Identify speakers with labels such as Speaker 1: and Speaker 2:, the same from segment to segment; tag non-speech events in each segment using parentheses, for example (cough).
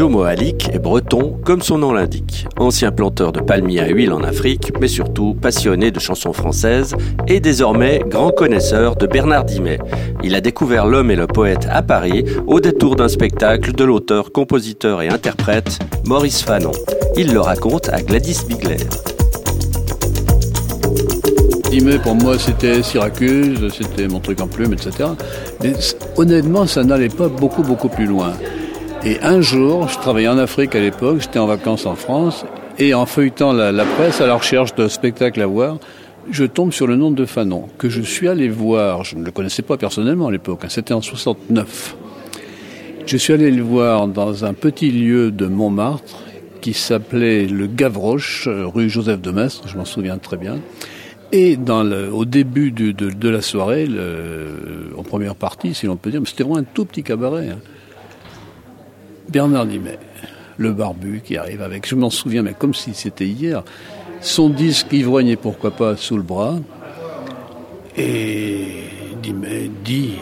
Speaker 1: Joe Mohalik est breton, comme son nom l'indique. Ancien planteur de palmiers à huile en Afrique, mais surtout passionné de chansons françaises et désormais grand connaisseur de Bernard Dimet. Il a découvert l'homme et le poète à Paris au détour d'un spectacle de l'auteur, compositeur et interprète Maurice Fanon. Il le raconte à Gladys Bigler.
Speaker 2: Dimet pour moi c'était Syracuse, c'était mon truc en plume, etc. Mais honnêtement ça n'allait pas beaucoup beaucoup plus loin. Et un jour, je travaillais en Afrique à l'époque, j'étais en vacances en France, et en feuilletant la, presse à la recherche de spectacles à voir, je tombe sur le nom de Fanon, que je suis allé voir, je ne le connaissais pas personnellement à l'époque, hein, c'était en 69. Je suis allé le voir dans un petit lieu de Montmartre qui s'appelait le Gavroche, rue Joseph de Maistre, je m'en souviens très bien. Et dans le, au début de, de, la soirée, le, en première partie, si l'on peut dire, c'était vraiment un tout petit cabaret. Hein. Bernard Dimet, le barbu qui arrive avec, je m'en souviens, mais comme si c'était hier, son disque ivrogne pourquoi pas sous le bras. Et Dimet dit,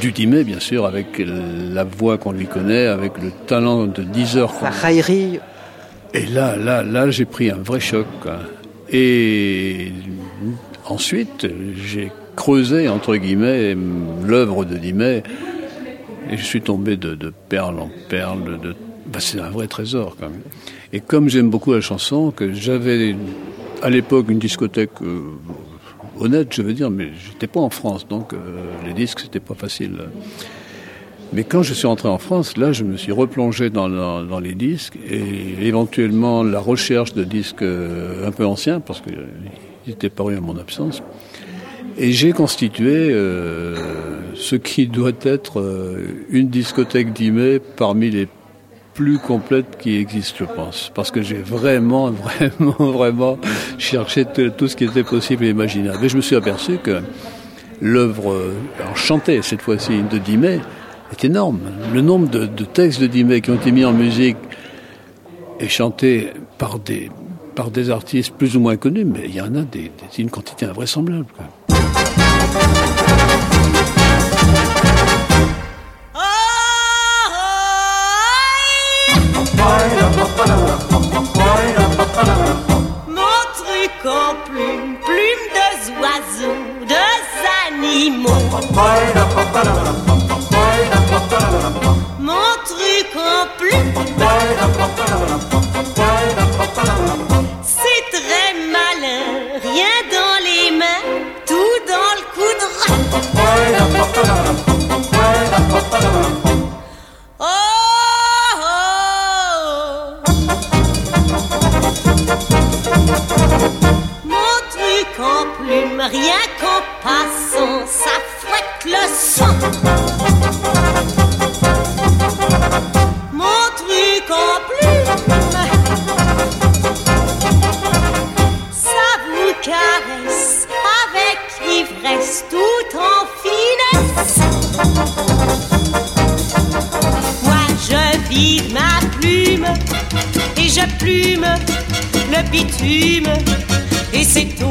Speaker 2: du Dimet bien sûr, avec la voix qu'on lui connaît, avec le talent de 10 heures.
Speaker 3: Sa raillerie.
Speaker 2: Et là, là, là, j'ai pris un vrai choc. Et ensuite, j'ai creusé, entre guillemets, l'œuvre de Dimet et je suis tombé de, perle en perle. De, bah, c'est un vrai trésor quand même. Et comme j'aime beaucoup la chanson, que j'avais à l'époque une discothèque euh, honnête, je veux dire, mais j'étais pas en France, donc euh, les disques c'était pas facile. Mais quand je suis rentré en France, là, je me suis replongé dans, dans, les disques et éventuellement la recherche de disques euh, un peu anciens, parce qu'ils étaient parus à mon absence. Et j'ai constitué euh, ce qui doit être euh, une discothèque d'Imé parmi les plus complètes qui existent, je pense. Parce que j'ai vraiment, (laughs) vraiment, vraiment cherché tout ce qui était possible et imaginable. Et je me suis aperçu que l'œuvre euh, chantée, cette fois-ci, de Dimet, est énorme. Le nombre de, textes de Dimet qui ont été mis en musique et chantés par des, par des artistes plus ou moins connus, mais il y en a des, une quantité invraisemblable.
Speaker 4: En plume, plume de oiseaux, de animaux. Plume le bitume et c'est au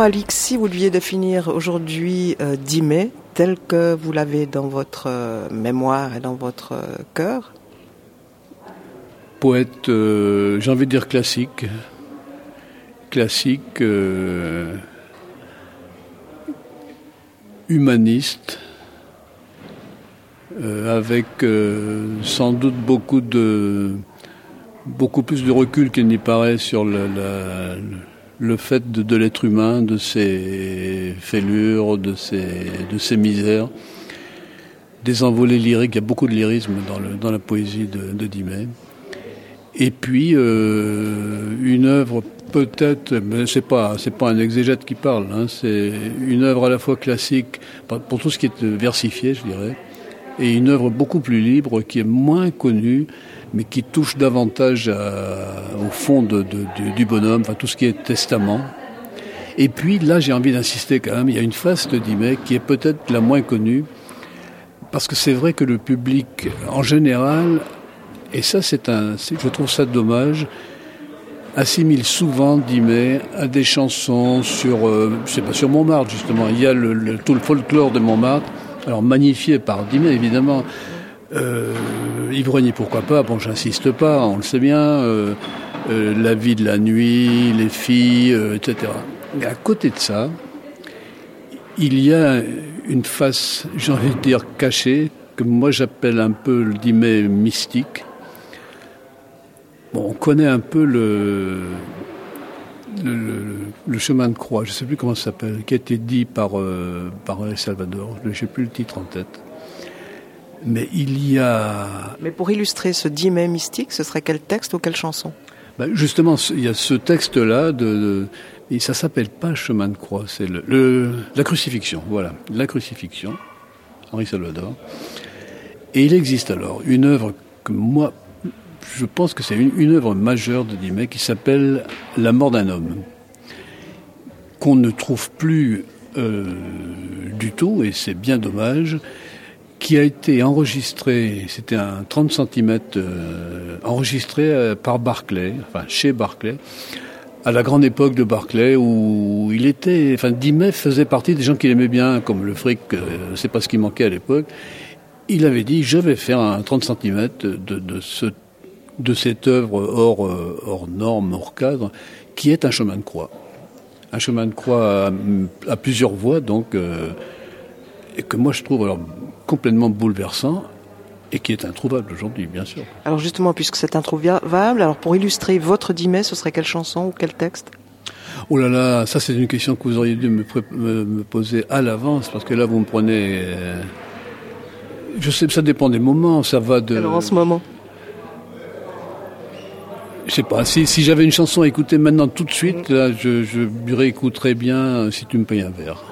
Speaker 3: Alix, si vous deviez définir aujourd'hui euh, Dimé tel que vous l'avez dans votre euh, mémoire et dans votre euh, cœur.
Speaker 2: Poète, j'ai envie de dire classique, classique euh, humaniste, euh, avec euh, sans doute beaucoup de beaucoup plus de recul qu'il n'y paraît sur le, le fait de, l'être humain, de ses fêlures, de ses, de ses misères, des envolées lyriques. Il y a beaucoup de lyrisme dans, le, dans la poésie de, de Dimet. Et puis euh, une œuvre peut-être, mais c'est pas c'est pas un exégète qui parle, hein, c'est une œuvre à la fois classique pour tout ce qui est versifié, je dirais, et une œuvre beaucoup plus libre qui est moins connue, mais qui touche davantage au fond du bonhomme, enfin tout ce qui est testament. Et puis là, j'ai envie d'insister quand même, il y a une face de Dimet qui est peut-être la moins connue, parce que c'est vrai que le public, en général, et ça, c'est un, je trouve ça dommage, assimile souvent Dimet à des chansons sur, euh, sais pas, sur Montmartre justement. Il y a tout le folklore de Montmartre, alors magnifié par Dimet évidemment. Euh, pourquoi pas? Bon, j'insiste pas, on le sait bien. Euh, euh, la vie de la nuit, les filles, euh, etc. Mais à côté de ça, il y a une face, j'ai envie de dire cachée, que moi j'appelle un peu le Dimet mystique Bon, on connaît un peu le, le, le, chemin de croix, je ne sais plus comment ça s'appelle, qui a été dit par, euh, par El Salvador. Je n'ai plus le titre en tête. Mais il y a.
Speaker 3: Mais pour illustrer ce dimet mystique, ce serait quel texte ou quelle chanson?
Speaker 2: Ben Justement, il y a ce texte-là, de, de, et ça s'appelle pas Chemin de croix, c'est le, le, la crucifixion. Voilà, la crucifixion, Henri Salvador. Et il existe alors une œuvre que moi, je pense que c'est une, œuvre majeure de Dimet qui s'appelle La mort d'un homme, qu'on ne trouve plus euh, du tout, et c'est bien dommage, qui a été enregistré, c'était un 30 cm euh, enregistré euh, par Barclay, enfin chez Barclay, à la grande époque de Barclay où il était, enfin Dimet faisait partie des gens qu'il aimait bien, comme le fric, euh, c'est pas ce qui manquait à l'époque. Il avait dit je vais faire un 30 cm de, de ce de cette œuvre hors, euh, hors norme, hors cadre, qui est un chemin de croix. Un chemin de croix à, à plusieurs voies, donc, euh, et que moi je trouve alors complètement bouleversant et qui est introuvable aujourd'hui, bien sûr.
Speaker 3: Alors justement, puisque c'est introuvable, alors pour illustrer votre Dimet, ce serait quelle chanson ou quel texte?
Speaker 2: Oh là là, ça c'est une question que vous auriez dû me, me, me poser à l'avance, parce que là vous me prenez... Euh, je sais, ça dépend des moments, ça va de...
Speaker 3: Alors en ce moment
Speaker 2: je sais pas, si, j'avais une chanson à écouter maintenant tout de suite, je, je réécouterais bien euh, Si tu me payes un verre.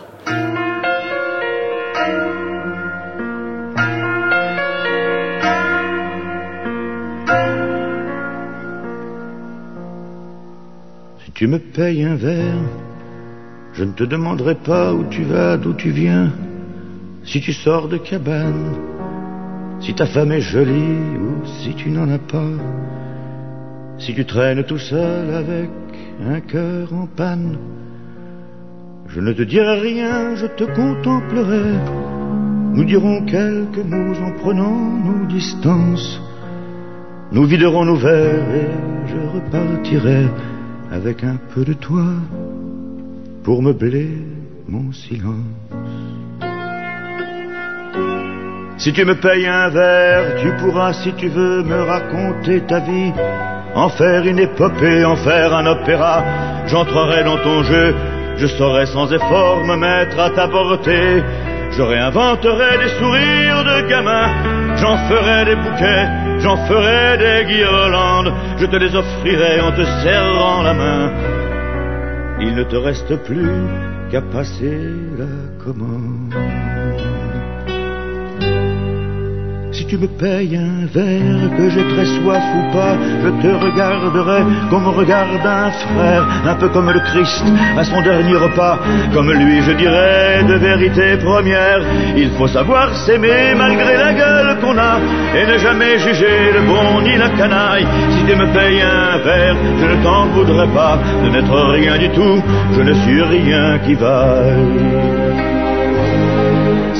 Speaker 5: Si tu me payes un verre, je ne te demanderai pas où tu vas, d'où tu viens, si tu sors de cabane, si ta femme est jolie ou si tu n'en as pas. Si tu traînes tout seul avec un cœur en panne, je ne te dirai rien, je te contemplerai. Nous dirons quelques mots en prenant nos distances. Nous viderons nos verres et je repartirai avec un peu de toi pour meubler mon silence. Si tu me payes un verre, tu pourras, si tu veux, me raconter ta vie en faire une épopée, en faire un opéra. J'entrerai dans ton jeu, je saurai sans effort me mettre à ta portée. Je réinventerai des sourires de gamin, j'en ferai des bouquets, j'en ferai des guirlandes, je te les offrirai en te serrant la main. Il ne te reste plus qu'à passer la commande. Si tu me payes un verre, que j'ai très soif ou pas, je te regarderai comme regarde un frère, un peu comme le Christ à son dernier repas. Comme lui, je dirais de vérité première, il faut savoir s'aimer malgré la gueule qu'on a, et ne jamais juger le bon ni la canaille. Si tu me payes un verre, je ne t'en voudrais pas de n'être rien du tout, je ne suis rien qui vaille.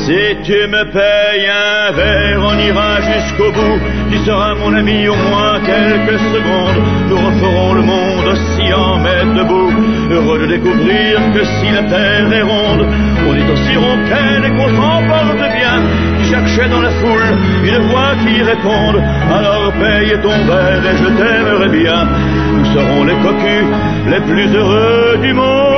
Speaker 5: Si tu me payes un verre, on ira jusqu'au bout. Tu seras mon ami au moins quelques secondes. Nous referons le monde aussi en mettre debout. de découvrir que si la terre est ronde, on est aussi rond qu'elle et qu'on s'en porte bien. Qui cherchait dans la foule une voix qui réponde, alors paye ton verre et je t'aimerai bien. Nous serons les cocus les plus heureux du monde.